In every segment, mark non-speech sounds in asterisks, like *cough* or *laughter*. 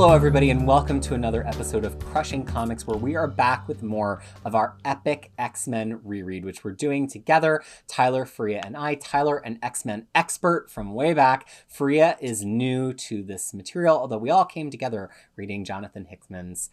Hello, everybody, and welcome to another episode of Crushing Comics, where we are back with more of our epic X Men reread, which we're doing together. Tyler, Faria, and I. Tyler, an X Men expert from way back. Faria is new to this material, although we all came together reading Jonathan Hickman's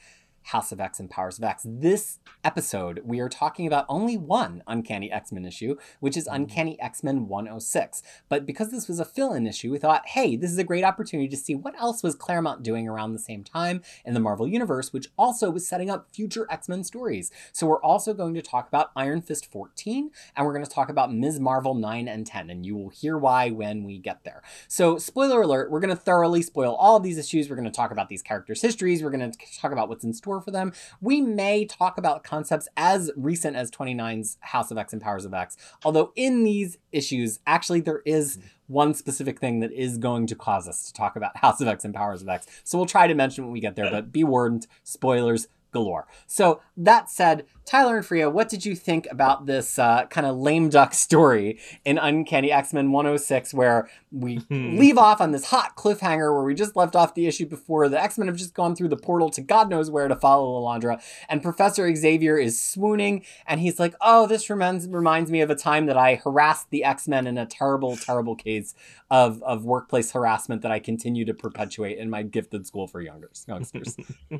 House of X and Powers of X. This episode, we are talking about only one Uncanny X Men issue, which is mm-hmm. Uncanny X Men 106. But because this was a fill in issue, we thought, hey, this is a great opportunity to see what else was Claremont doing around the same time in the Marvel Universe, which also was setting up future X Men stories. So we're also going to talk about Iron Fist 14, and we're going to talk about Ms. Marvel 9 and 10, and you will hear why when we get there. So, spoiler alert, we're going to thoroughly spoil all of these issues. We're going to talk about these characters' histories, we're going to talk about what's in store for them. We may talk about concepts as recent as 29's House of X and Powers of X, although in these issues, actually, there is hmm. one specific thing that is going to cause us to talk about *laughs* House of X and Powers of X. So we'll try to mention when we get there, but be warned, spoilers galore. So that said, Tyler and Faria, what did you think about this uh, kind of lame duck story in Uncanny X Men 106, where we leave off on this hot cliffhanger where we just left off the issue before? The X Men have just gone through the portal to God knows where to follow Lilandra, and Professor Xavier is swooning, and he's like, "Oh, this reminds reminds me of a time that I harassed the X Men in a terrible, terrible case of of workplace harassment that I continue to perpetuate in my gifted school for youngers, youngsters." *laughs*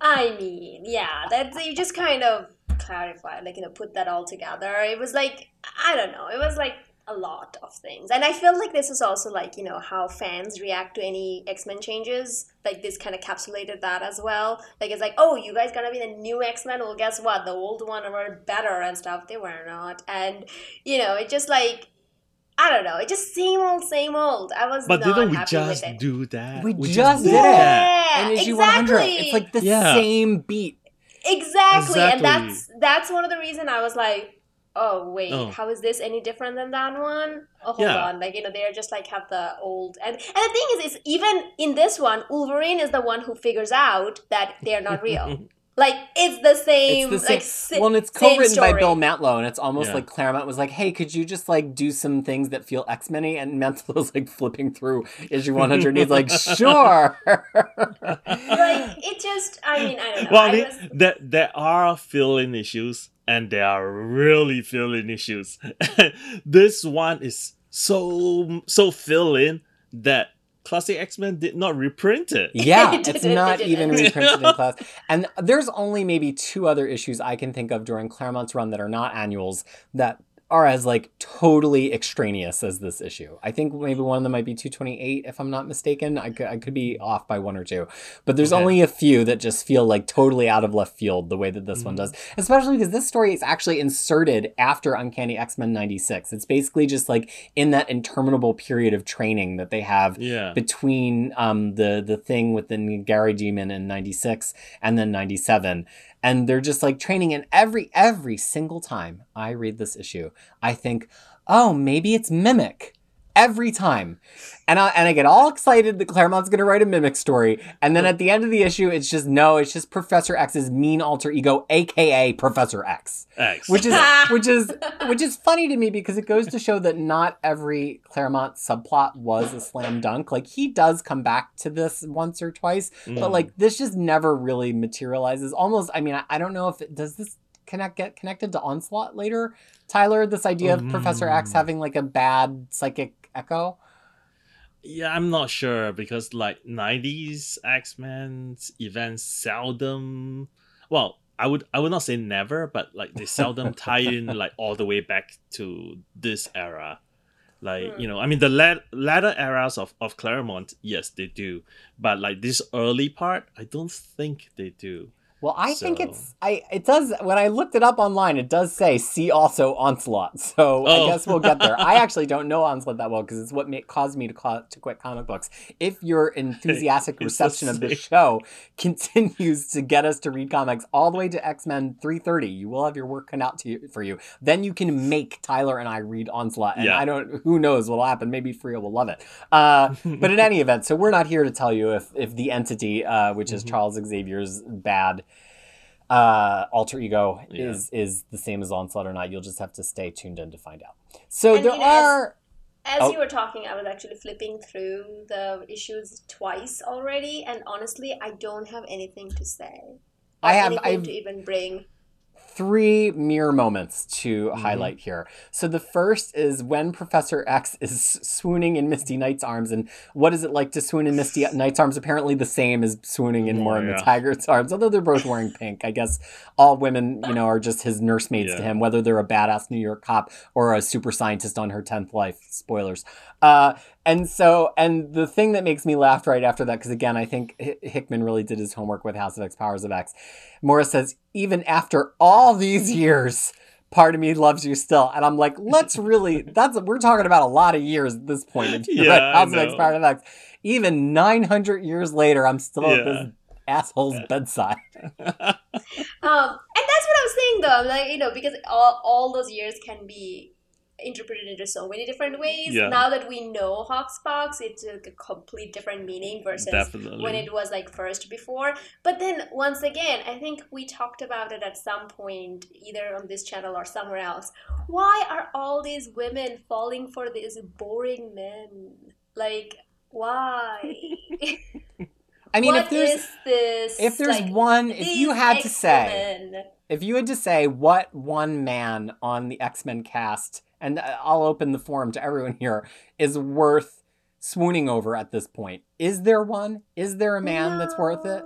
I mean, yeah, that's you just kind of clarify, like you know, put that all together. It was like I don't know, it was like a lot of things, and I feel like this is also like you know how fans react to any X Men changes. Like this kind of capsulated that as well. Like it's like, oh, you guys gonna be the new X Men? Well, guess what? The old one were better and stuff. They were not, and you know, it just like I don't know. It just same old, same old. I was. But not didn't we happy just with it. do that? We We just did it. Yeah, And issue 100, exactly. it's like the Yeah. same beat. Exactly. and that's that's one of the reason I was like, oh wait, Oh. how is this any different than that one? Oh, hold Yeah. on, like you know, they're just like have the old and and the thing is, is even in this one, Wolverine is the one who figures out that they're not real. *laughs* like it's the same, It's the same. like si- well, and it's co-written by. Bill Mantlo, and it's almost Yeah. like Claremont was like, "Hey, could you just like do some things that feel X-Men-y?" And Mantlo's like flipping through issue 100, and he's like, *laughs* "Sure." Like it just, I mean, I don't know. well, I I mean, was, there, there are fill-in issues, and there are really fill-in issues. *laughs* this one is so so fill-in that classic X-Men did not reprint it. *laughs* yeah, It it's didn't, it even didn't. reprinted in *laughs* class. And there's only maybe two other issues I can think of during Claremont's run that are not annuals that are as like totally extraneous as this issue. I think maybe one of them might be 228 if I'm not mistaken. I could, I could be off by one or two. But there's Okay. only a few that just feel like totally out of left field the way that this one Mhm. does. Especially because this story is actually inserted after Uncanny X-Men 96. It's basically just like in that interminable period of training that they have Yeah. between um, the the thing with the N'Garai demon in 96 and then 97 and they're just like training and every every single time I read this issue I think oh maybe it's mimic every time and I and I get all excited that Claremont's going to write a mimic story and then at the end of the issue it's just no it's just Professor X's mean alter ego aka Professor X X. which is *laughs* which is which is funny to me because it goes to show that not every Claremont subplot was a slam dunk. Like he does come back to this once or twice, but Mm. like this just never really materializes. Almost, I mean, I, I don't know if it does this connect get connected to Onslaught later. Tyler, this idea of Professor X Mm. having like a bad psychic echo. Yeah, I'm not sure because like 90s X-Men events seldom well, I would I would not say never, but like they seldom *laughs* tie in like all the way back to this era. Like, you know, I mean hmm. the la- latter eras of, of Claremont, yes, they do. But like this early part, I don't think they do. Well, I think it's I it does when I looked it up online, it does say see also onslaught. *laughs* So Oh. I guess we'll get there. I *laughs* actually don't know onslaught that well because it's what caused me to call, to quit comic books. If your enthusiastic *laughs* reception of this show continues to get us to read comics all the way to X Men 330, you will have your work cut out to you, for you. Then you can make Tyler and I read onslaught, and Yeah. I don't who knows what'll happen. Maybe Frio will love it. Uh, but in any event, so we're not here to tell you if if the entity, uh, which is Mhm. Charles Xavier's bad uh, alter ego, Yeah. is is the same as Onslaught or not. You'll just have to stay tuned in to find out. So And, there you know, are. as Oh. you were talking, I was actually flipping through the issues twice already, and honestly, I don't have anything to say. Or I have- anything I've- to even bring. Three mirror moments to Mhm. highlight here. So the first is when Professor X is swooning in Misty Knight's arms, and what is it like to swoon in Misty *sighs* Knight's arms? Apparently, the same as swooning in Moira yeah. MacTaggert's arms. Although they're both wearing pink, I guess all women, you know, are just his nursemaids to him, whether they're a badass New York cop or a super scientist on her tenth life. Spoilers. Uh, and so, and the thing that makes me laugh right after that, because again, I think Hi- Hickman really did his homework with House of X, Powers of X. Moira says, even after all these years, part of me loves you still. And I'm like, let's really, that's, we're talking about a lot of years at this point. If you're Yeah, at I House of X. Powers of X. Even 900 years later, I'm still at this asshole's bedside. *laughs* Um, and that's what I was saying, though. Like, you know, because all, all those years can be interpreted into so many different ways. Yeah. Now that we know HoXPoX, it's a complete different meaning versus Definitely. when it was like first before. But then once again, I think we talked about it at some point, either on this channel or somewhere else. Why are all these women falling for these boring men? Like, why? *laughs* I mean, What if there's, is this? if there's like, one, if you these had to say, if you had to say what one man on the X-Men cast, and uh, I'll open the forum to everyone here, is worth swooning over at this point. Is there one? Is there a man that's worth it?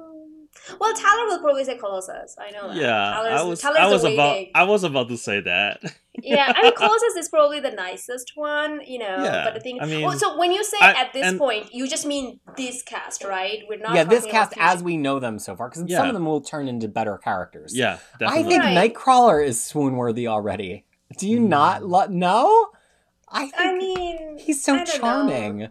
Well, Tyler will probably say Colossus. I know that. yeah, Tyler's, I was Tyler's I was about big. I was about to say that. yeah, I mean, *laughs* Colossus is probably the nicest one, you know. Yeah, but the thing, I mean, oh, so when you say I- at this and- point, you just mean this cast, right? We're not. yeah, this talking about cast as we know them so far, because some of them will turn into better characters. Yeah, definitely. I think Right. Nightcrawler is swoon worthy already. Do you Mm. not? Lo- no, I think I mean, he's so I don't know. charming.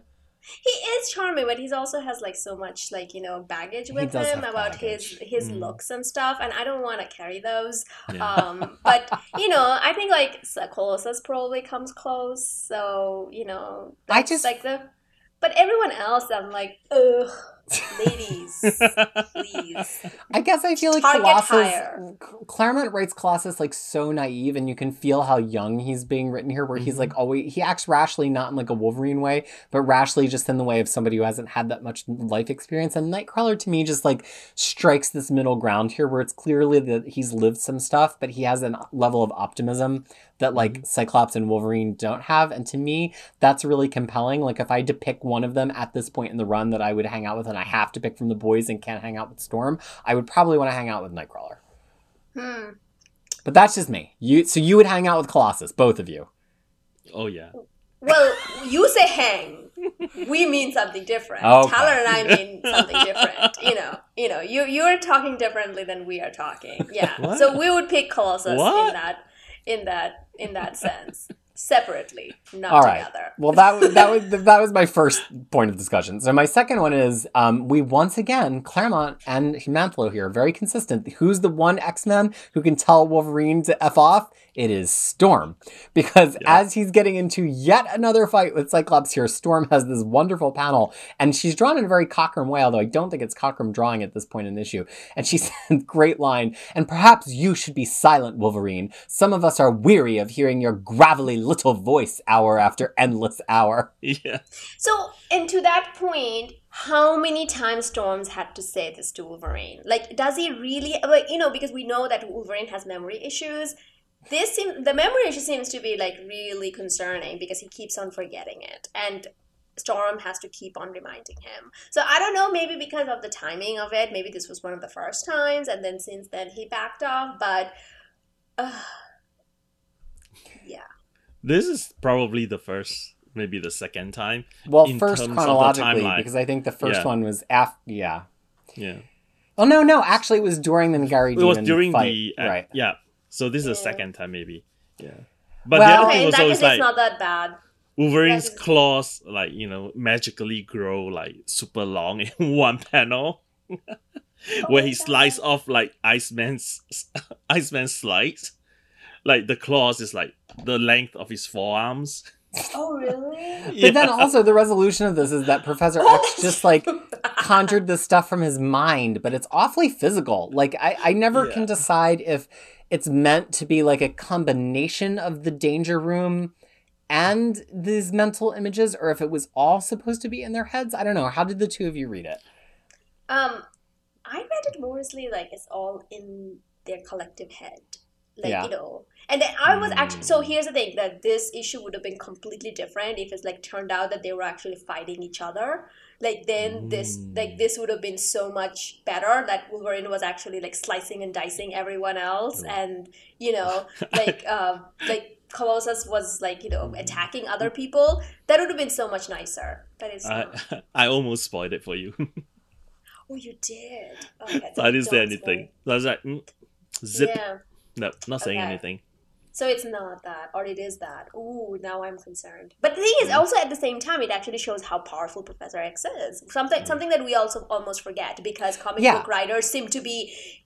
He is charming, but he's also has like so much like you know baggage with him have about baggage. his his Mm. looks and stuff, and I don't want to carry those. Yeah. Um, but you know, I think like Colossus probably comes close. So you know, I just- like the. But everyone else, I'm like, ugh, ladies, please. *laughs* I guess I feel like Target Colossus. higher. Claremont writes Colossus like so naive, and you can feel how young he's being written here. Where he's Mhm. like always he acts rashly, not in like a Wolverine way, but rashly just in the way of somebody who hasn't had that much life experience. And Nightcrawler to me just like strikes this middle ground here, where it's clearly that he's lived some stuff, but he has a level of optimism that like Cyclops and Wolverine don't have. And to me, that's really compelling. Like if I had to pick one of them at this point in the run that I would hang out with, and I have to pick from the boys and can't hang out with Storm, I would probably want to hang out with Nightcrawler. Hmm. But that's just me. You so you would hang out with Colossus, both of you. oh yeah. Well, you say hang. We mean something different. Okay. Tyler and I mean something different. You know, you know, you you're talking differently than we are talking. Yeah. What? So we would pick Colossus What? in that in that in that sense. Separately, not All right. together. Well, that was that was that was my first point of discussion. So my second one is um, we once again Claremont and Mantlo here very consistent. Who's the one X Men who can tell Wolverine to f off? It is Storm, because Yeah. as he's getting into yet another fight with Cyclops here, Storm has this wonderful panel, and she's drawn in a very Cockrum way. Although I don't think it's Cockrum drawing at this point in the issue. And she *laughs* said, "Great line." And perhaps you should be silent, Wolverine. Some of us are weary of hearing your gravelly little voice hour after endless hour. *laughs* Yeah. So, and to that point, how many times Storms had to say this to Wolverine? Like, does he really? Like, you know, because we know that Wolverine has memory issues. This seem, the memory issue seems to be like really concerning because he keeps on forgetting it, and Storm has to keep on reminding him. So I don't know, maybe because of the timing of it, maybe this was one of the first times, and then since then he backed off. But uh, yeah, This is probably the first, maybe the second time. Well, In first terms of the chronologically, because I think the first Yeah. one was after. Yeah. Yeah. Oh no, no. Actually, it was during the N'Garai It was during fight. the uh, right. Yeah. So this is the second time maybe. Yeah. But Well- the other okay, thing in was that case, always it's like not that bad. Wolverine's that is- claws like you know magically grow like super long *laughs* in one panel. Oh where he my slices off like Iceman's *laughs* Iceman slice. Like the claws is like the length of his forearms. Oh, really? But then also the resolution of this is that Professor X *laughs* just like conjured this stuff from his mind, but it's awfully physical. Like I, I never Yeah. can decide if it's meant to be like a combination of the danger room and these mental images, or if it was all supposed to be in their heads. I don't know. How did the two of you read it? Um, I read it mostly like it's all in their collective head. Like, Yeah. you know. And then I was actually so Mm. here's the thing that this issue would have been completely different if it's like turned out that they were actually fighting each other. Like then this like Mm. this would have been so much better that Wolverine was actually like slicing and dicing everyone else Mm. and you know *laughs* like um like Colossus was like you know attacking other people. That would have been so much nicer. But it's I not. *laughs* I almost spoiled it for you. Oh, you did. *laughs* Okay, I didn't say anything. I was like, mm, zip. Yeah. No, not saying Okay. anything. So it's not that, or it is that. Ooh, now I'm concerned. But the thing is, Mm. also at the same time, it actually shows how powerful Professor X is. Something, Mm. something that we also almost forget because comic Yeah. book writers seem to be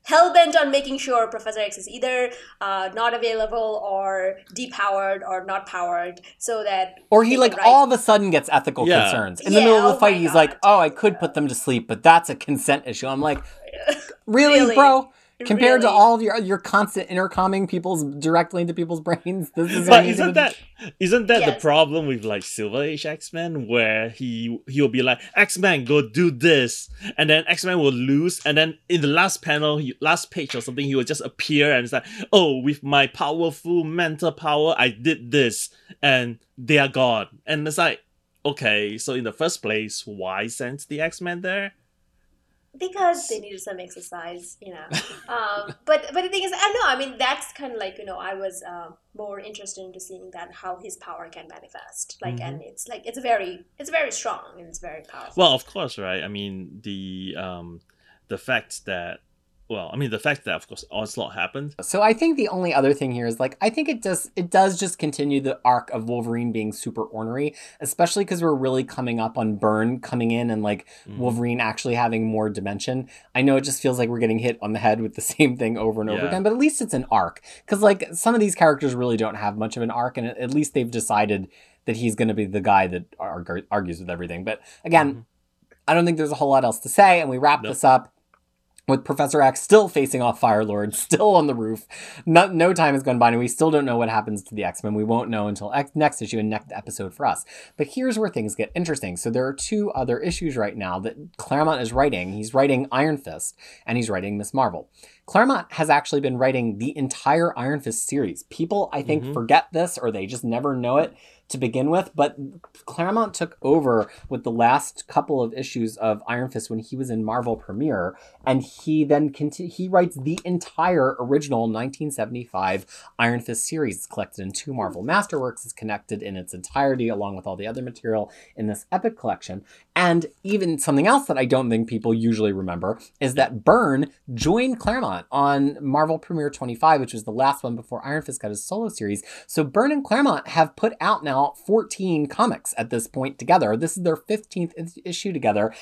hell bent on making sure Professor X is either uh, not available or depowered or not powered, so that Or he like write- all of a sudden gets ethical Yeah. concerns. In the Yeah, middle of oh the fight, my he's like, Oh, I could put them to sleep, but that's a consent issue. I'm like, *laughs* Really, Really? bro? Compared to all of your your constant intercomming people's directly into people's *laughs* brains, this is but isn't gonna- that isn't that the problem with like Silver Age X Men, where he he'll be like X Men go do this, and then X Men will lose, and then in the last panel, he, last page or something, he will just appear and it's like, oh, with my powerful mental power, I did this, and they are gone, and it's like, okay, so in the first place, why send the X Men there? Because they needed some exercise, you know. *laughs* um, but but the thing is, I know. I mean, that's kind of like you know, I was uh, more interested into seeing that how his power can manifest. Like, and it's like it's very it's very strong and it's very powerful. Well, of course, right? I mean, the um, the fact that, well, I mean, the fact that of course onslaught happened. So I think the only other thing here is like I think it does it does just continue the arc of Wolverine being super ornery, especially because we're really coming up on Byrne coming in and like Mhm. Wolverine actually having more dimension. I know it just feels like we're getting hit on the head with the *laughs* same thing over and over Yeah. again, but at least it's an arc. Because like some of these characters really don't have much of an arc, and at least they've decided that he's going to be the guy that arg- argues with everything. But again, Mhm. I don't think there's a whole lot else to say, and we wrap Nope. this up with Professor X still facing off Firelord, *laughs* still on the roof. No, no time has gone by, and we still don't know what happens to the X Men. We won't know until X- next issue and next episode for us. But here's where things get interesting. So there are two other issues right now that Claremont is writing. He's writing Iron Fist, and he's writing Miss Marvel. Claremont has actually been writing the entire Iron Fist series. People, I think, Mhm. forget this or they just never know it to begin with, but Claremont took over with the last couple of issues of Iron Fist when he was in Marvel Premiere, and he then conti- he writes the entire original 1975 Iron Fist series. It's collected in two Marvel Masterworks. It's connected in its entirety along with all the other material in this epic collection. And even something else that I don't think people usually remember is that Byrne joined Claremont on Marvel Premiere 25, which was the last one before Iron Fist got his solo series. So Byrne and Claremont have put out now 14 comics at this point together. This is their 15th issue together,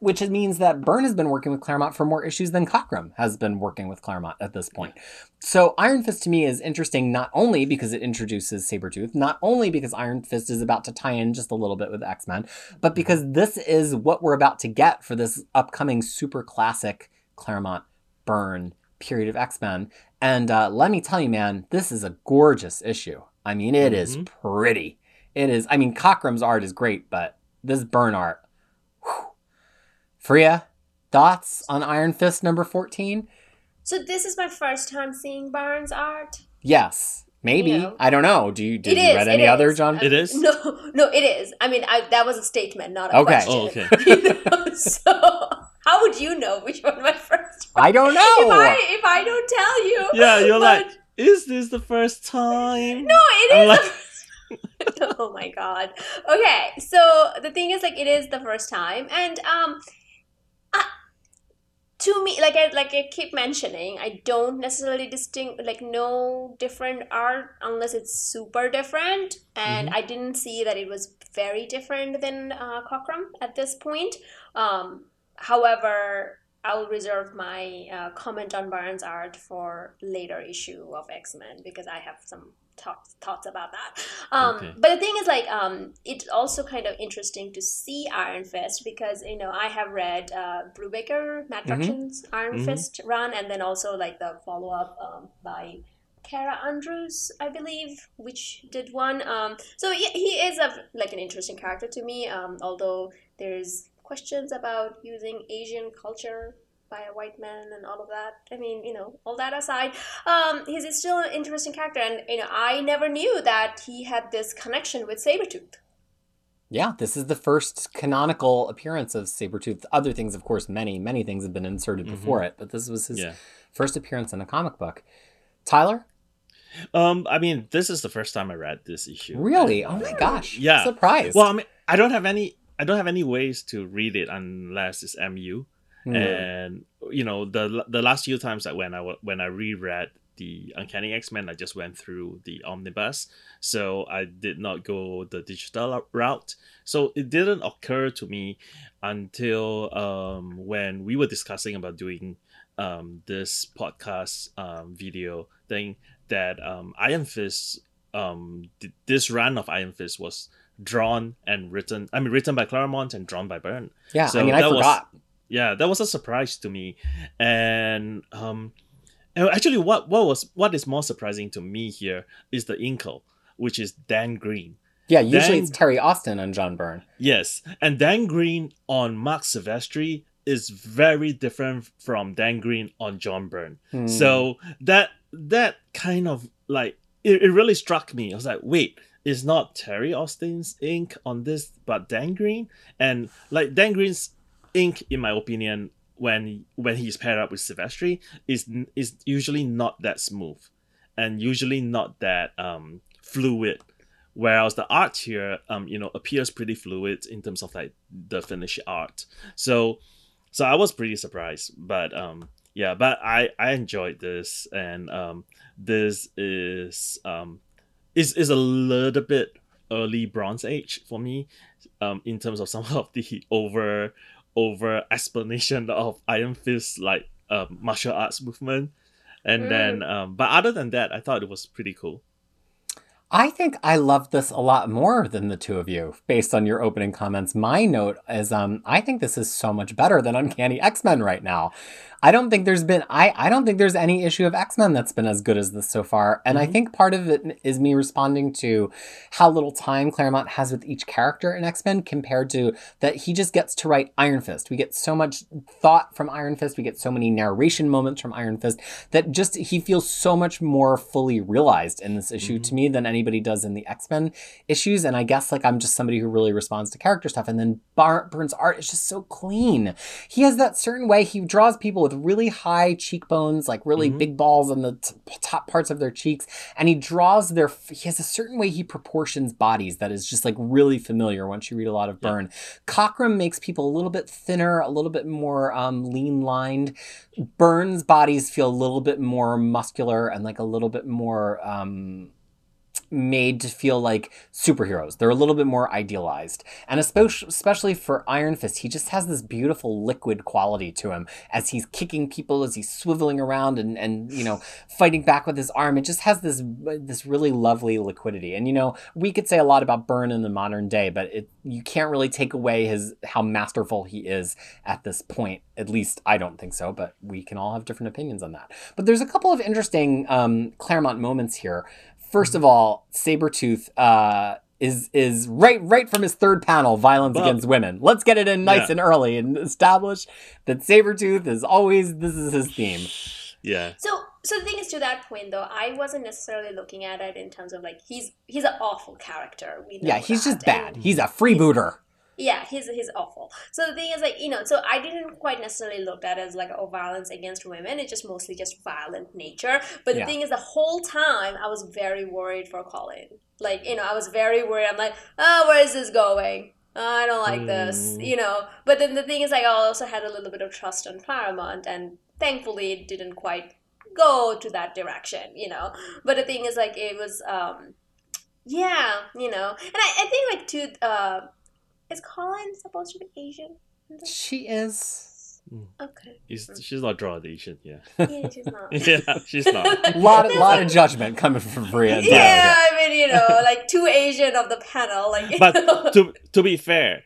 which means that Byrne has been working with Claremont for more issues than Cockrum has been working with Claremont at this point. So Iron Fist to me is interesting not only because it introduces Sabretooth, not only because Iron Fist is about to tie in just a little bit with X-Men, but because this is what we're about to get for this upcoming super classic Claremont Byrne period of X-Men. And uh, let me tell you, man, this is a gorgeous issue. I mean, it is Mhm. pretty. It is. I mean, Cockrum's art is great, but this Byrne art. whew. Freya, thoughts on Iron Fist number 14? So this is my first time seeing Byrne's art. Yes. Maybe. You know. I don't know. Do you did It you is, read it any other, is. John? It is? No, no, it is. I mean, I, that was a statement, not a Okay. question. Oh, okay. *laughs* You know, so how would you know which one my first? I don't know. If I if I don't tell you, Yeah, you're But- like, is this the first time? no, it is. I'm like- the- *laughs* oh my god. Okay, so the thing is, like, it is the first time, and um, I, to me, like I like I keep mentioning, I don't necessarily distinct like no different art unless it's super different, and I didn't see that it was very different than uh, Cockrum at this point. Um, however. I'll reserve my uh, comment on Byrne's art for later issue of X Men because I have some thoughts thoughts about that. Um, Okay. But the thing is, like, um, it's also kind of interesting to see Iron Fist because you know I have read uh, Brubaker, Matt. Fraction's Iron Mhm. Fist run, and then also like the follow up um, by Kaare Andrews, I believe, which did one. Um, so he, he is a like an interesting character to me. Um, although there's questions about using Asian culture by a white man and all of that. I mean, you know, all that aside, um, he's, he's still an interesting character, and you know, I never knew that he had this connection with Sabretooth. Yeah, this is the first canonical appearance of Sabretooth. Other things, of course, many, many things have been inserted Mhm. before it, but this was his Yeah. first appearance in a comic book. Tyler? Um, I mean, this is the first time I read this issue. Really? Oh my gosh. Yeah. Surprise. Well, I mean, I don't have any. I don't have any ways to read it unless it's MU. Hmm. And you know, the the last few times that when I when I reread the Uncanny X Men, I just went through the omnibus, so I did not go the digital route. So it didn't occur to me until um, when we were discussing about doing um, this podcast um, video thing that um, Iron Fist, um, th- this run of Iron Fist was drawn and written. I mean, written by Claremont and drawn by Byrne yeah, so I mean, I that was- forgot. Yeah that was a surprise to me and um actually what what was what is more surprising to me here is the inker which is dan green Yeah, usually then- it's Terry Austin and John Byrne. yes and dan green on Marc Silvestri is very different from dan green on john byrne Hmm. so that that kind of like it, it really struck me. I was like, wait, it's not Terry Austin's ink on this, but Dan Green, and like Dan Green's ink, in my opinion, when when he's paired up with Silvestri, is is usually not that smooth, and usually not that um fluid. Whereas the art here, um, you know, appears pretty fluid in terms of like the finished art. So, so I was pretty surprised, but um, yeah, but I I enjoyed this, and um, this is um, is is a little bit early Bronze Age for me, um, in terms of some *laughs* of the over over explanation *laughs* of Iron Fist like uh, martial arts movement, and Mm. then um, but other than that, I thought it was pretty cool. I think I love this a lot more than the two of you, based on your opening comments. My note is um I think this is so much better than Uncanny X-Men right now. I don't think there's been I, I don't think there's any issue of X-Men that's been as good as this so far. And I Mhm. think part of it is me responding to how little time Claremont has with each character in X-Men compared to that he just gets to write Iron Fist. We get so much thought from Iron Fist, we get so many narration moments from Iron Fist that just he feels so much more fully realized in this issue to me than anybody does in the X-Men issues. And I guess like I'm just somebody who really responds to character stuff. And then Bar- Byrne's art is just so clean. He has that certain way he draws people with really high cheekbones, like really Mhm. big balls on the t- top parts of their cheeks, and he draws their. He has a certain way he proportions bodies that is just like really familiar once you read a lot of Yeah. Byrne. Cockrum makes people a little bit thinner, a little bit more um, lean lined. Byrne's bodies feel a little bit more muscular and like a little bit more um, made to feel like superheroes. They're a little bit more idealized. And especially, for Iron Fist, he just has this beautiful liquid quality to him as he's kicking people, as he's swiveling around and, and you know, fighting back with his arm. It just has this this really lovely liquidity. And you know, we could say a lot about Byrne in the modern day, but it you can't really take away his how masterful he is at this point. At least I don't think so, but we can all have different opinions on that. But there's a couple of interesting um, Claremont moments here. First of all, Sabretooth uh, is is right right from his third panel, violence Well- against women. Let's get it in nice Yeah. and early and establish that Sabretooth is always this is his theme. Yeah. So, so the thing is, to that point though, I wasn't necessarily looking at it in terms of like he's he's an awful character. We know Yeah, he's just that, and- bad. He's a freebooter. Yeah, he's he's awful. So the thing is, like you know, so I didn't quite necessarily look at it as like oh violence against women. It's just mostly just violent nature. But the Yeah. thing is, the whole time I was very worried for Colleen. Like you know, I was very worried. I'm like, oh, where is this going? I don't like this, Mm. you know. But then the thing is, like, I also had a little bit of trust on Claremont, and thankfully, it didn't quite go to that direction, you know. But the thing is, like, it was, um, yeah, you know. And I, I think, like, to uh, is Colleen supposed to be Asian? She is. Okay. He's, she's not drawn Asian, yeah. Yeah, she's not. *laughs* yeah, she's not. *laughs* lot of, lot of judgment coming from Bria. and Yeah. I mean, you know, *laughs* like two Asian of the panel, like. But know. to to be fair,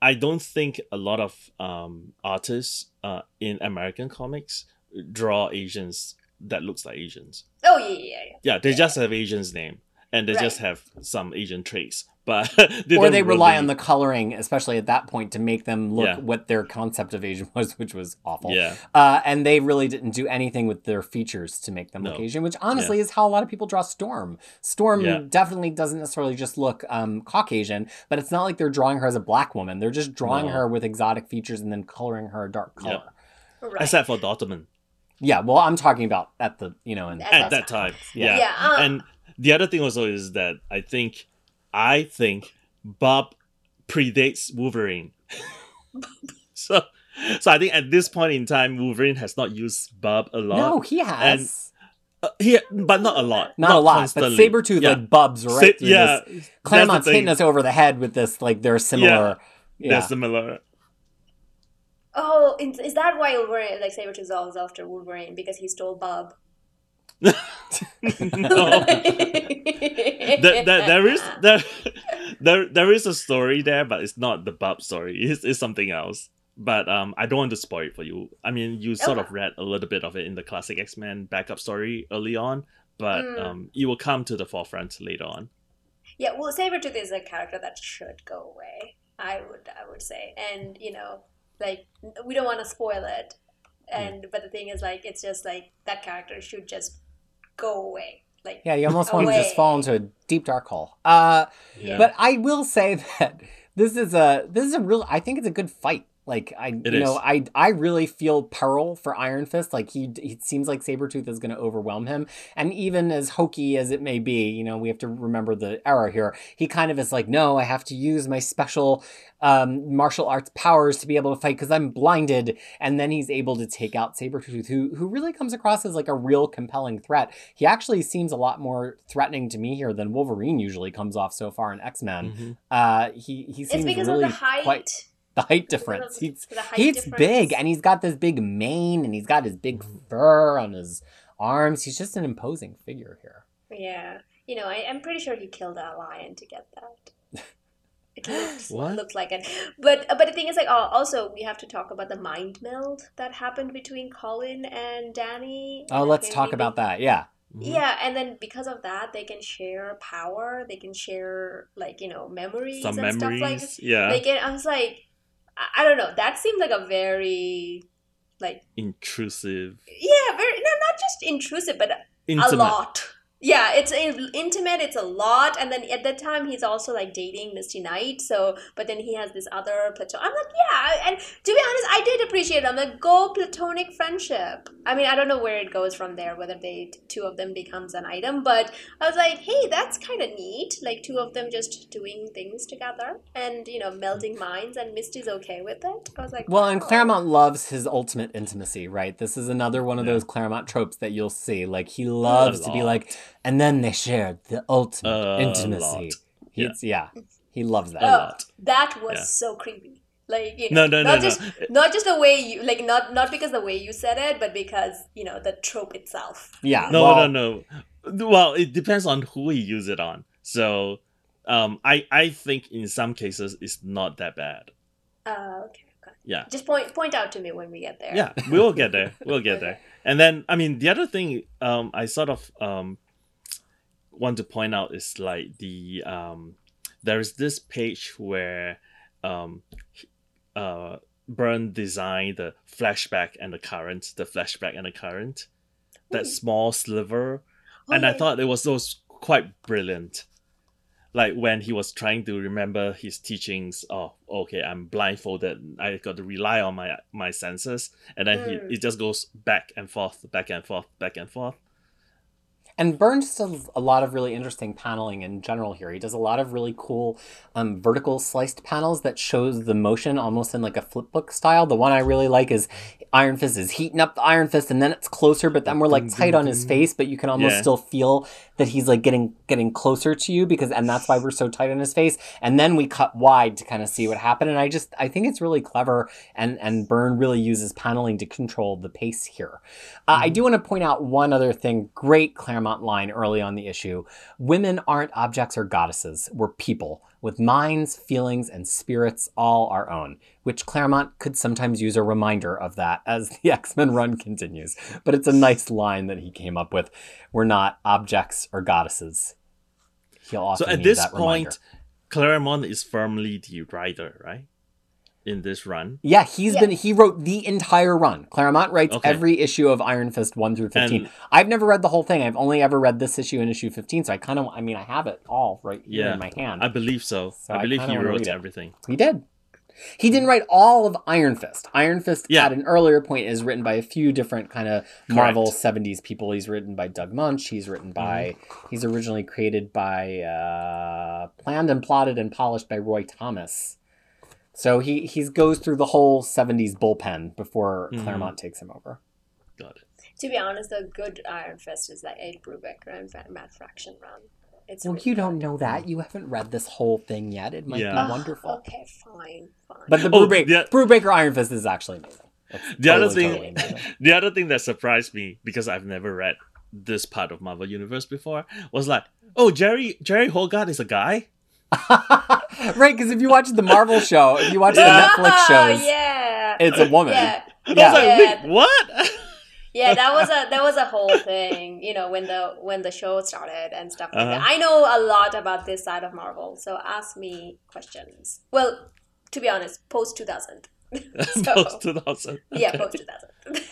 I don't think a lot of um, artists uh, in American comics draw Asians that looks like Asians. Oh yeah, yeah, yeah. Yeah, they Yeah. just have Asian's name and they just have some Asian traits, but *laughs* they or don't they rely really- on the coloring, especially at that point, to make them look Yeah. what their concept of Asian *laughs* was, which was awful. Yeah, Uh, and they really didn't do anything with their features to make them look Asian, which honestly is how a lot of people draw Storm. Storm Yeah. definitely doesn't necessarily just look um, Caucasian, but it's not like they're drawing her as a black woman. They're just drawing No. her with exotic features and then coloring her a dark Yeah. color. Right. except for Dotterman Yeah, well, I'm talking about at the, you know, in, At at that time. Yeah. Yeah, yeah. uh, and the other thing also is that I think I think bub predates Wolverine. *laughs* so so I think at this point in time Wolverine has not used bub a lot. no, he has. Uh, he, but not a lot. not, a lot, constantly. but Sabretooth yeah. like bubs right Sa- through yeah. this. Claremont's hitting us over the head with this, like they're similar. They're similar. oh, is, is that why Wolverine like Sabretooth is always after Wolverine because he stole bub? No. *laughs* there, there, there is there, there there is a story there, but it's not the bub story. It's, it's something else. But um, I don't want to spoil it for you. I mean, you sort of read a little bit of it in the classic X Men backup story early on, but Mm. um, it will come to the forefront later on. Yeah, well, Sabretooth is a character that should go away. I would, I would say, and you know, like we don't want to spoil it, and but the thing is, like, it's just like that character should just go away. Like, Yeah, you almost want to just fall into a deep dark hole. Uh, Yeah. But I will say *laughs* that this is a this is a real. I think it's a good fight. Like I, It you know, is. I I really feel peril for Iron Fist. Like he, it seems like Sabretooth is going to overwhelm him. And even as hokey as it may be, you know, we have to remember the era here. He kind of is like, no, I have to use my special um, martial arts powers to be able to fight because I'm blinded. And then he's able to take out Sabretooth, who who really comes across as like a real compelling threat. He actually seems a lot more threatening to me here than Wolverine usually comes off so far in X Men. Mhm. Uh, he he seems it's because really of the height. quite *laughs* the height difference. of He's height he's difference. big and he's got this big mane and he's got his big Mhm. fur on his arms. He's just an imposing figure here. Yeah, you know, I, I'm pretty sure he killed a lion to get that. *laughs* It looked, What? looked like it, but but the thing is, like, oh, also we have to talk about the mind meld that happened between Colleen and Danny. Oh, and let's him talk being- about that. Yeah. Mhm. Yeah, and then because of that, they can share power. They can share like you know memories Some and stuff like. memories. Yeah. They can. I was like, I, I don't know. That seemed like a very, like, Intrusive. yeah, very no, not just intrusive, but Intimate. a lot. Yeah, it's intimate. It's a lot, and then at that time he's also like dating Misty Knight. So, but then he has this other platon. I'm like, yeah, and to be honest, I did appreciate. It. I'm like, go platonic friendship. I mean, I don't know where it goes from there, whether they two of them becomes an item, but I was like, hey, that's kind of neat. Like two of them just doing things together and you know melding minds, and Misty's okay with it. I was like, Well, and. Oh. Claremont loves his ultimate intimacy, right? This is another one of Yeah. those Claremont tropes that you'll see. Like he loves to be like, and then they shared the ultimate A intimacy. lot. He's yeah. He loves that. A Oh, lot. that was Yeah. so creepy. Like you know, No, no, no, not no. just not just the way you like not not because the way you said it, but because you know the trope itself. Yeah. No, well, no, no. Well, it depends on who you use it on. So, um, I I think in some cases it's not that bad. Uh, okay, okay. Yeah. Just point point out to me when we get there. Yeah, we will get there. *laughs* We'll get Okay. there. And then, I mean, the other thing um, I sort of um, want to point out is like the um, there's this page where um, uh, Byrne designed the flashback and the current, the flashback and the current, that Ooh. small sliver, Oh, and I thought it was was quite brilliant. Like when he was trying to remember his teachings. Oh, okay, I'm blindfolded. I got to rely on my my senses, and then Mm. he it just goes back and forth, back and forth, back and forth. And Burns does a lot of really interesting paneling in general here. He does a lot of really cool um, vertical sliced panels that shows the motion almost in like a flip book style. The one I really like is Iron Fist is heating up the Iron Fist and then it's closer, but then we're like tight on his face, but you can almost Yeah. still feel that he's like getting getting closer to you because and that's why we're so tight on his face. And then we cut wide to kind of see what happened. And I just I think it's really clever and and Byrne really uses paneling to control the pace here. Uh, I do want to point out one other thing. Great Claremont line early on the issue. Women aren't objects or goddesses. We're people. with minds, feelings, and spirits all our own, which Claremont could sometimes use a reminder of that as the *laughs* X Men run continues. But it's a nice line that he came up with. We're not objects or goddesses. He'll often So at this point, reminder. Claremont is firmly the writer, right? In this run. Yeah, he's Yeah. been he wrote the entire run. Claremont writes Okay. every issue of Iron Fist 1 through 15. And- I've never read the whole thing. I've only ever read this issue and issue 15, so I kind of I mean I have it all right here Yeah, in my hand. I believe so. So I I believe he wrote everything. He did. He didn't write all of Iron Fist. Iron Fist Yeah. at an earlier point is written by a few different kind of Marvel Correct. 70s people. He's written by Doug Moench. He's written by Mm-hmm. he's originally created by uh planned and plotted and polished by Roy Thomas. So he he goes through the whole 70s bullpen before Mhm. Claremont takes him over. Got it. To be honest, the good Iron Fist is that Ed Brubaker and Fa- Matt Fraction run. It's Well, really you don't good. know that. You haven't read this whole thing yet. It might Yeah. be wonderful. Okay, fine, fine. But the Oh, Brubaker, yeah. Brubaker Iron Fist is actually amazing. It's The other thing, totally amazing. *laughs* the other thing that surprised me because I've never read this part of Marvel Universe before was like, oh, Jerry Jerry Hogarth is a guy. *laughs* right, because if you watch the Marvel show, if you watch the Netflix shows, Oh, *laughs* yeah, it's a woman. yeah, I Yeah. was like, wait, what? *laughs* yeah. That was a that was a whole thing. You know, when the when the show started and stuff like that. Uh-huh. I know a lot about this side of Marvel, so ask me questions. Well, to be honest, post two thousand. Post 2000. Yeah, post two thousand.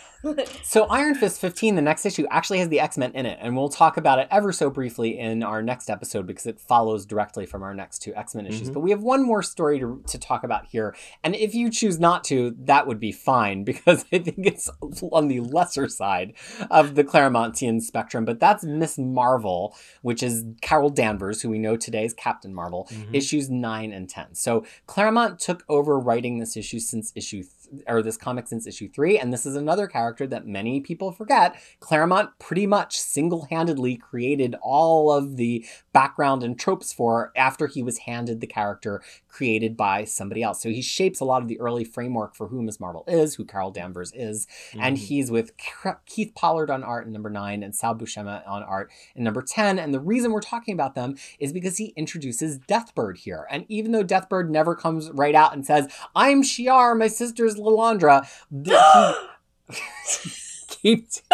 So Iron Fist 15, the next issue, actually has the X-Men in it, and we'll talk about it ever so briefly in our next episode because it follows directly from our next two X-Men issues. Mhm. But we have one more story to, to talk about here, and if you choose not to, that would be fine *laughs* because I think it's on the lesser side of the Claremontian spectrum. But that's Miss Marvel, which is Carol Danvers, who we know today is Captain Marvel, Mhm. issues 9 and 10. So Claremont took over writing this issue since issue th- or this comic since issue 3 and this is another character that many people forget. Claremont pretty much single-handedly created all of the background and tropes for after he was handed the character created by somebody else. So he shapes a lot of the early framework for who Ms. Marvel is, who Carol Danvers is, and Mhm. he's with Keith Pollard on art in number 9 and Sal Buscema on art in number 10 and the reason we're talking about them is because he introduces Deathbird here. And even though Deathbird never comes right out and says, I'm Shi'ar, my sister's He *gasps* keeps. *laughs*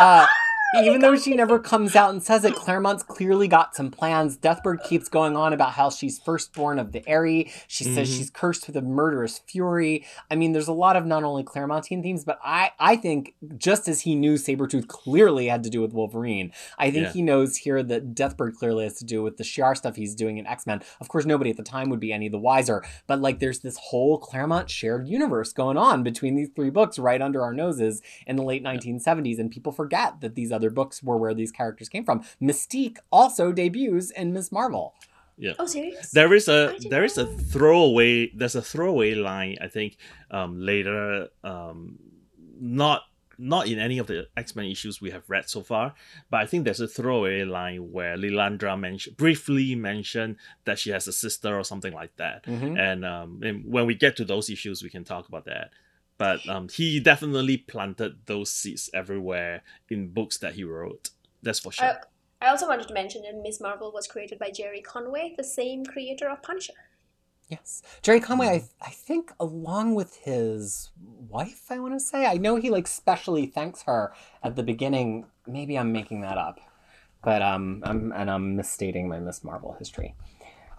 Uh, *laughs* even though she never comes out and says it, Claremont's clearly got some plans. Deathbird keeps going on about how she's firstborn of the Aerie. She says Mhm. she's cursed with a murderous fury. I mean, there's a lot of not only Claremontine themes, but I, I think just as he knew Sabretooth clearly had to do with Wolverine, I think Yeah. he knows here that Deathbird clearly has to do with the Shi'ar stuff he's doing in X-Men. Of course, nobody at the time would be any the wiser, but like there's this whole Claremont shared universe going on between these three books right under our noses in the late 1970s, and people forget that these other books were where these characters came from. Mystique also debuts in Miss Marvel. Yeah. oh, serious? There is a I didn't there is a throwaway there's a throwaway line I think um, later um, not not in any of the X Men issues we have read so far, but I think there's a throwaway line where Lilandra mention, briefly mentioned that she has a sister or something like that. Mhm. And, um, and when we get to those issues, we can talk about that. But um, he definitely planted those seeds everywhere in books that he wrote. That's for sure. I, I also wanted to mention that Miss Marvel was created by Gerry Conway, the same creator of Punisher. Yes. Gerry Conway, I, I think, along with his wife, I want to say. I know he, like, specially thanks her at the beginning. Maybe I'm making that up. But, um, I'm, and I'm misstating my Miss Marvel history.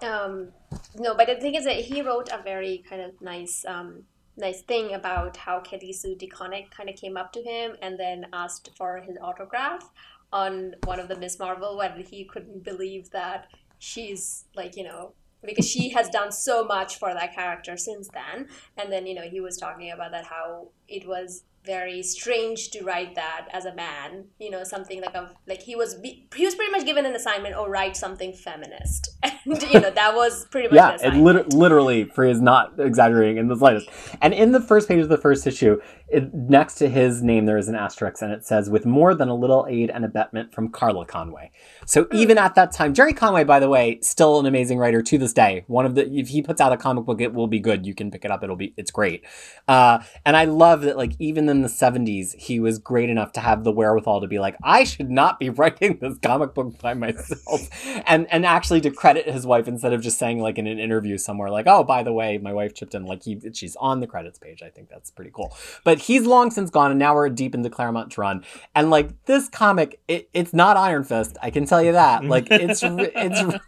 Um, no, but the thing is that he wrote a very kind of nice, um, nice thing about how Kelly Sue DeConnick kind of came up to him and then asked for his autograph on one of the Miss Marvel when he couldn't believe that she's like you know because she has done so much for that character since then. And then you know he was talking about that how it was very strange to write that as a man you know something like a like he was be- he was pretty much given an assignment or write something feminist *laughs* and you know that was pretty much Yeah, it lit- literally, for is not exaggerating in the slightest. And in the first page of the first issue, it, next to his name, there is an asterisk, and it says, with more than a little aid and abetment from Carla Conway. So even at that time, Gerry Conway, by the way, still an amazing writer to this day. One of the, if he puts out a comic book, it will be good. You can pick it up. It'll be, it's great. Uh, and I love that, like, even even in the 70s, he was great enough to have the wherewithal to be like, I should not be *laughs* writing this comic book by myself. *laughs* and and actually to credit his wife instead of just saying like in an interview somewhere, like, oh, by the way, my wife chipped in, like he she's on the credits page. I think that's pretty cool. But he's long since gone, and now we're deep into Claremont's run. And like this comic, it, it's not Iron Fist, I can tell you that. Like it's *laughs* it's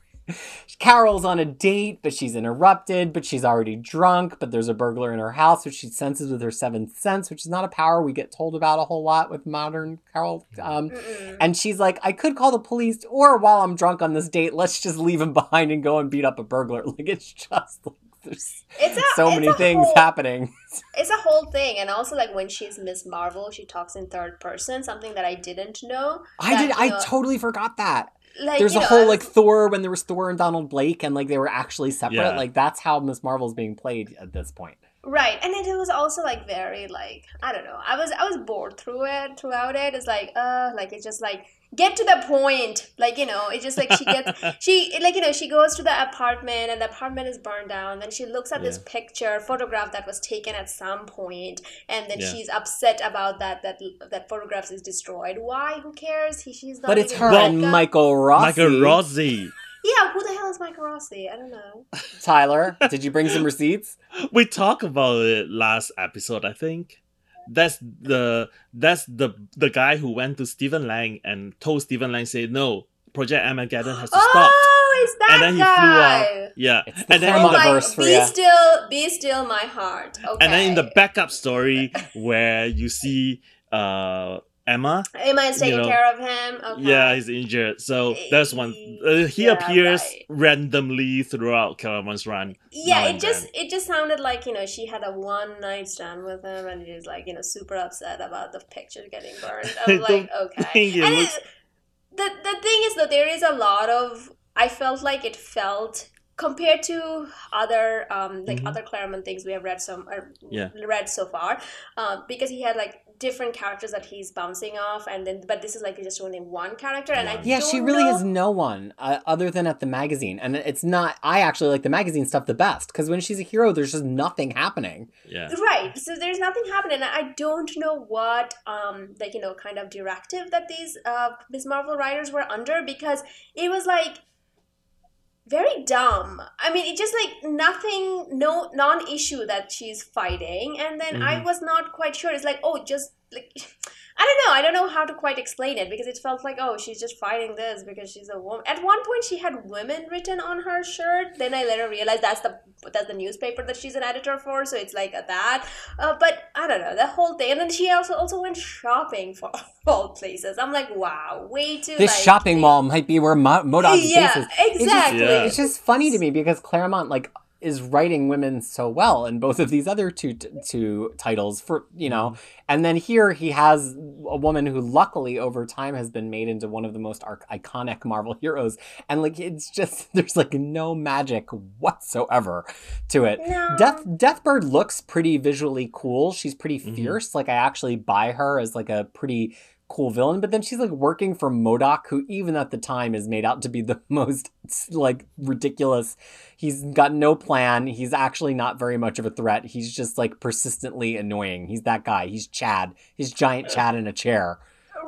Carol's on a date, but she's interrupted, but she's already drunk, but there's a burglar in her house, which she senses with her seventh sense, which is not a power we get told about a whole lot with modern Carol. Um, and she's like, I could call the police, or while I'm drunk on this date, let's just leave him behind and go and beat up a burglar. *laughs* Like, it's just like, *laughs* there's It's a, so it's many a things whole- happening. *laughs* It's a whole thing, and also like when she's Miss Marvel, she talks in third person, something that I didn't know. I that, did, I know, totally forgot that. like There's a know, whole like Thor when there was Thor and Donald Blake, and like they were actually separate. Yeah. Like that's how Miss Marvel's being played at this point. Right, and it was also like very like I don't know. I was I was bored through it throughout it. It's like uh like it's just like get to the point. Like you know, it's just like she gets *laughs* she like you know she goes to the apartment and the apartment is burned down. Then she looks at this picture photograph that was taken at some point, and then Yeah. she's upset about that that that photograph is destroyed. Why? Who cares? He, she's not. But it's her and makeup. Michael Rossi. Michael Rossi. Yeah, who the hell is Michael Rossi? I don't know. Tyler, did you bring some receipts? *laughs* We talked about it last episode, I think. That's the that's the the guy who went to Stephen Lang and told Stephen Lang say no, Project Armageddon has to *gasps* stop. Oh, it's that And then he guy. flew out. Yeah. It's the And then Oh in the my, Claremontiverse for be ya. still, be still, my heart. Okay. and then in the backup story where you see uh Emma, Emma is taking you know, care of him. Okay. yeah, he's injured. So that's one. Uh, he Yeah, appears right. randomly throughout Caravan's run. yeah. It just, then. it just sounded like you know she had a one night stand with him, and he's like you know super upset about the picture getting burned. *laughs* I'm like, okay. it And it- the the thing is that there is a lot of. I felt like it felt compared to other um like Mhm. other Claremont things we have read some Yeah. read so far um because he had like different characters that he's bouncing off and then but this is like just only one character and I Yeah, she really know- has no one uh, other than at the magazine, and it's not. I actually like the magazine stuff the best because when she's a hero, there's just nothing happening. Yeah. right so there's nothing happening i don't know what um like you know kind of directive that these uh miss marvel writers were under because it was like very dumb. I mean it just like nothing no non-issue that she's fighting. And then i Mhm. was not quite sure. It's like oh just like *laughs* I don't know. I don't know how to quite explain it because it felt like, oh, she's just fighting this because she's a woman. At one point, she had women written on her shirt. Then I later realized that's the that's the newspaper that she's an editor for. So it's like that. Uh, but I don't know the whole thing. And then she also also went shopping for *laughs* all places. I'm like, wow, way too. This like, shopping mall might be where Mo- Modok's Yeah, base is. It's just- exactly. Yeah. It's just funny to me because Claremont like is writing women so well in both of these other two two titles for you know, and then here he has a woman who luckily over time has been made into one of the most arc- iconic Marvel heroes, and like it's just *laughs* there's like no magic whatsoever to it. No. Death Deathbird looks pretty visually cool. She's pretty Mhm. fierce. Like I actually buy her as like a pretty cool villain, but then she's like working for Modok, who even at the time is made out to be the *laughs* most like ridiculous. He's got no plan. He's actually not very much of a threat. He's just like persistently annoying. He's that guy. He's Chad. He's giant Chad in a chair.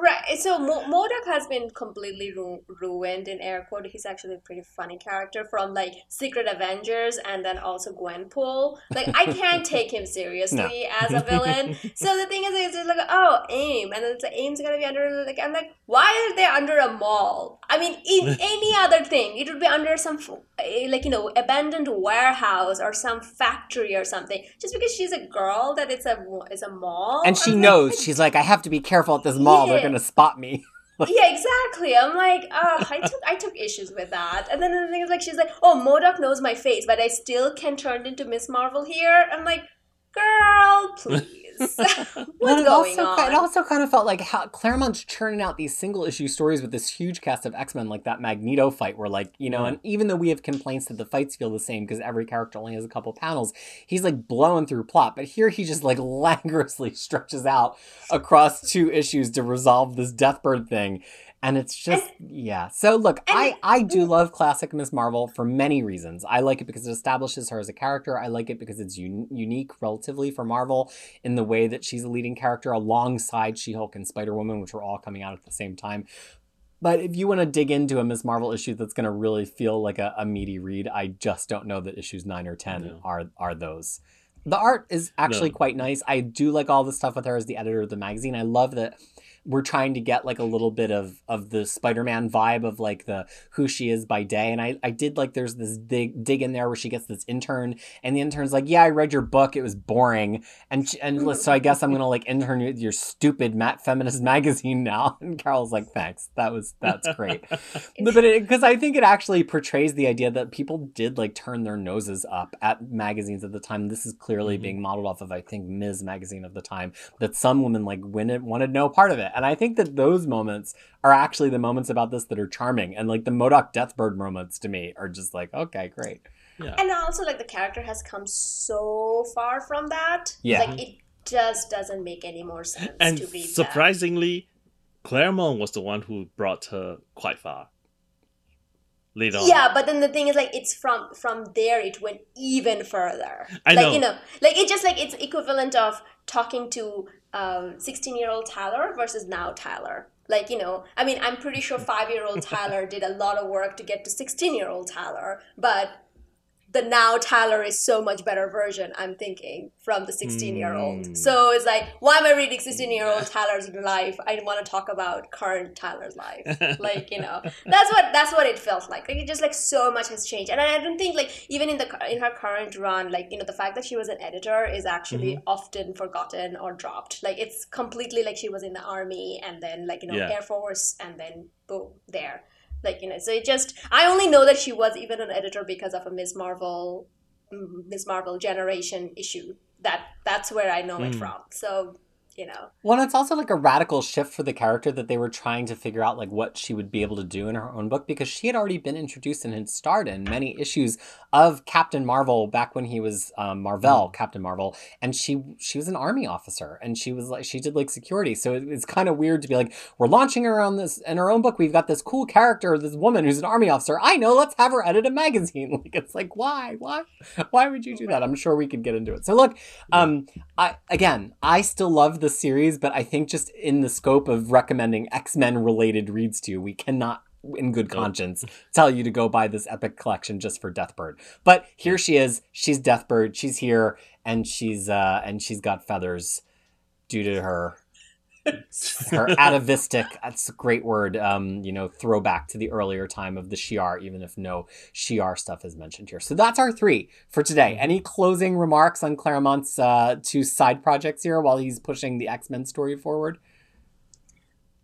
Right. So Mo- Modok has been completely ru- ruined in air quote. He's actually a pretty funny character from like Secret Avengers and then also Gwenpool. Like I can't *laughs* take him seriously as a villain. *laughs* So the thing is, it's just like oh AIM, and then it's like, AIM's gonna be under like I'm like why are they under a mall? I mean, in *laughs* any other thing, it would be under some f- eh, like you know abandoned warehouse or some factory or something. Just because she's a girl, that it's a it's a mall, And she like, knows. She's like, I have to be careful at this mall. They're Yeah. gonna spot me. *laughs* yeah, exactly. I'm like, oh, I took I took issues with that. And then the thing is like she's like, oh, Modok knows my face, but I still can turn into Miss Marvel here. I'm like, girl, please. *laughs* *laughs* What's But it also, on? It also kind of felt like how Claremont's churning out these single issue stories with this huge cast of X Men, like that Magneto fight, where like you know, Yeah. and even though we have complaints that the fights feel the same because every character only has a couple panels, he's like blowing through plot. But here he just like *laughs* languorously stretches out across two issues to resolve this Deathbird thing. And it's just yeah. So look, I I do mm-hmm. love classic Miss Marvel for many reasons. I like it because it establishes her as a character. I like it because it's un- unique relatively for Marvel in the way that she's a leading character alongside She-Hulk and Spider-Woman, which were all coming out at the same time. But if you want to dig into a Miss Marvel issue that's going to really feel like a, a meaty read, I just don't know that issues nine or ten No. are are those. The art is actually No. quite nice. I do like all the stuff with her as the editor of the magazine. I love that we're trying to get like a little bit of of the Spider-Man vibe of like the who she is by day. And I I did like there's this dig dig in there where she gets this intern and the intern's like, "Yeah, I read your book. It was boring." And she, and so I guess I'm going to like intern with your stupid Matt feminist *laughs* magazine now. And Carol's like, "Thanks. That was that's great." *laughs* but because I think it actually portrays the idea that people did like turn their noses up at magazines at the time. This is clearly Mhm. being modeled off of I think Ms. magazine of the time that some women like wanted wanted no part of it, and I think that those moments are actually the moments about this that are charming, and like the Modok Deathbird moments to me are just like okay, great. Yeah. And also, like the character has come so far from that. Yeah. Like it just doesn't make any more sense And to read that. surprisingly, Claremont was the one who brought her quite far. Later on. Yeah, but then the thing is, like, it's from from there it went even further. I like know. you know, like it just like it's equivalent of talking to um sixteen year old Tyler versus now Tyler. Like you know, I mean, I'm pretty sure five year old *laughs* Tyler did a lot of work to get to sixteen year old Tyler, but the now Tyler is so much better version. I'm thinking from the sixteen year old. Mm. So it's like, why am I reading sixteen year old Tyler's life? I want to talk about current Tyler's life. *laughs* like you know, that's what that's what it felt like. Like it just like so much has changed, and I don't think like even in the in her current run, like you know, the fact that she was an editor is actually Mm-hmm. often forgotten or dropped. Like it's completely like she was in the army and then like you know Yeah. Air Force and then boom there. Like you know, so it just I only know that she was even an editor because of a Ms. Marvel, mm, Ms. Marvel generation issue. That that's where I know it Mm. from. So you know, Well, it's also like a radical shift for the character that they were trying to figure out like what she would be able to do in her own book because she had already been introduced and had starred in many issues of Captain Marvel back when he was um, Marvel, Captain Marvel, and she she was an army officer and she was like she did like security. So it, it's kind of weird to be like we're launching her on this in her own book. We've got this cool character, this woman who's an army officer. I know, let's have her edit a magazine. *laughs* Like it's like why why why would you do that? I'm sure we could get into it. So look, um, I again, I still love the series, but I think just in the scope of recommending X Men related reads to you, we cannot, in good conscience, tell you to go buy this epic collection just for Deathbird. But here she is. She's Deathbird. She's here, and she's uh, and she's got feathers due to her *laughs* her atavistic that's a great word um you know throwback to the earlier time of the Shi'ar even if no Shi'ar stuff is mentioned here so that's our three for today any closing remarks on claremont's uh two side projects here while he's pushing the x-men story forward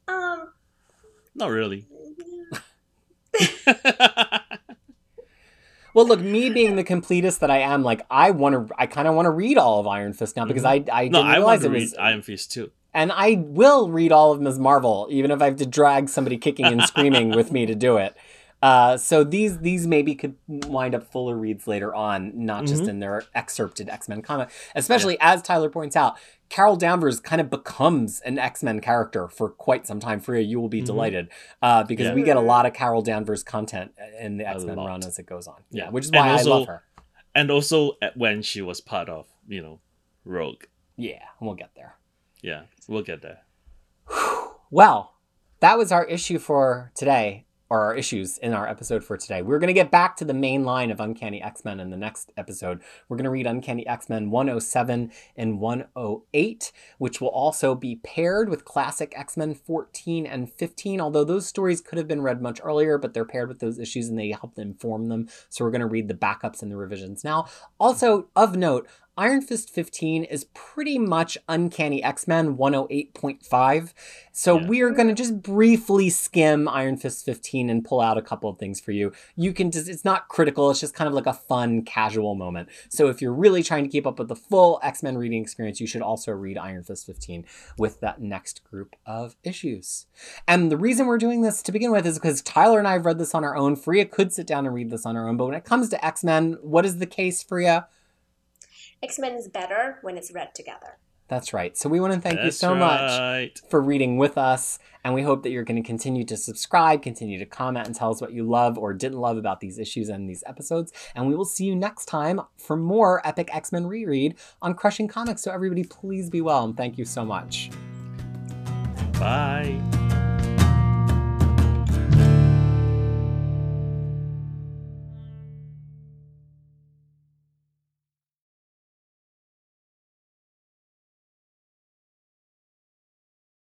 um, Not really. *laughs* well look me being the completist that i am like i want to i kind of want to read all of iron fist now because i i didn't no, I realize want to it read was Iron Fist too. and I will read all of Ms. Marvel, even if I have to drag somebody kicking and screaming with me to do it. *laughs* Uh, so these these maybe could wind up fuller reads later on, not just Mhm. in their excerpted X Men comic. Especially as Tyler points out, Carol Danvers kind of becomes an X Men character for quite some time. Freya, you will be Mhm. delighted uh, because Yeah. we get a lot of Carol Danvers content in the X Men run as it goes on. Yeah. which is why also- I love her. And also when she was part of, you know, Rogue. Yeah, we'll get there. Yeah, we'll get there. Well, that was our issue for today, or our issues in our episode for today. We're going to get back to the main line of Uncanny X Men in the next episode. We're going to read Uncanny X Men 107 and 108, which will also be paired with classic X Men 14 and 15, although those stories could have been read much earlier, but they're paired with those issues and they help inform them. So we're going to read the backups and the revisions now. Also, of note, Iron Fist 15 is pretty much Uncanny X Men 108.5. So Yeah. we are going to just briefly skim Iron Fist 15 and pull out a couple of things for you. You can just, it's not critical, it's just kind of like a fun, casual moment. So if you're really trying to keep up with the full X Men reading experience, you should also read Iron Fist 15 with that next group of issues. And the reason we're doing this to begin with is because Tyler and I have read this on our own. Freya could sit down and read this on her own, but when it comes to X Men, what is the case, Freya? X Men is better when it's read together. That's right. So we want to thank you That's so much for reading with us. And we hope that you're going to continue to subscribe, continue to comment, and tell us what you love or didn't love about these issues and these episodes. And we will see you next time for more Epic X Men Reread on Crushing Comics. So, everybody, please be well and thank you so much. Bye.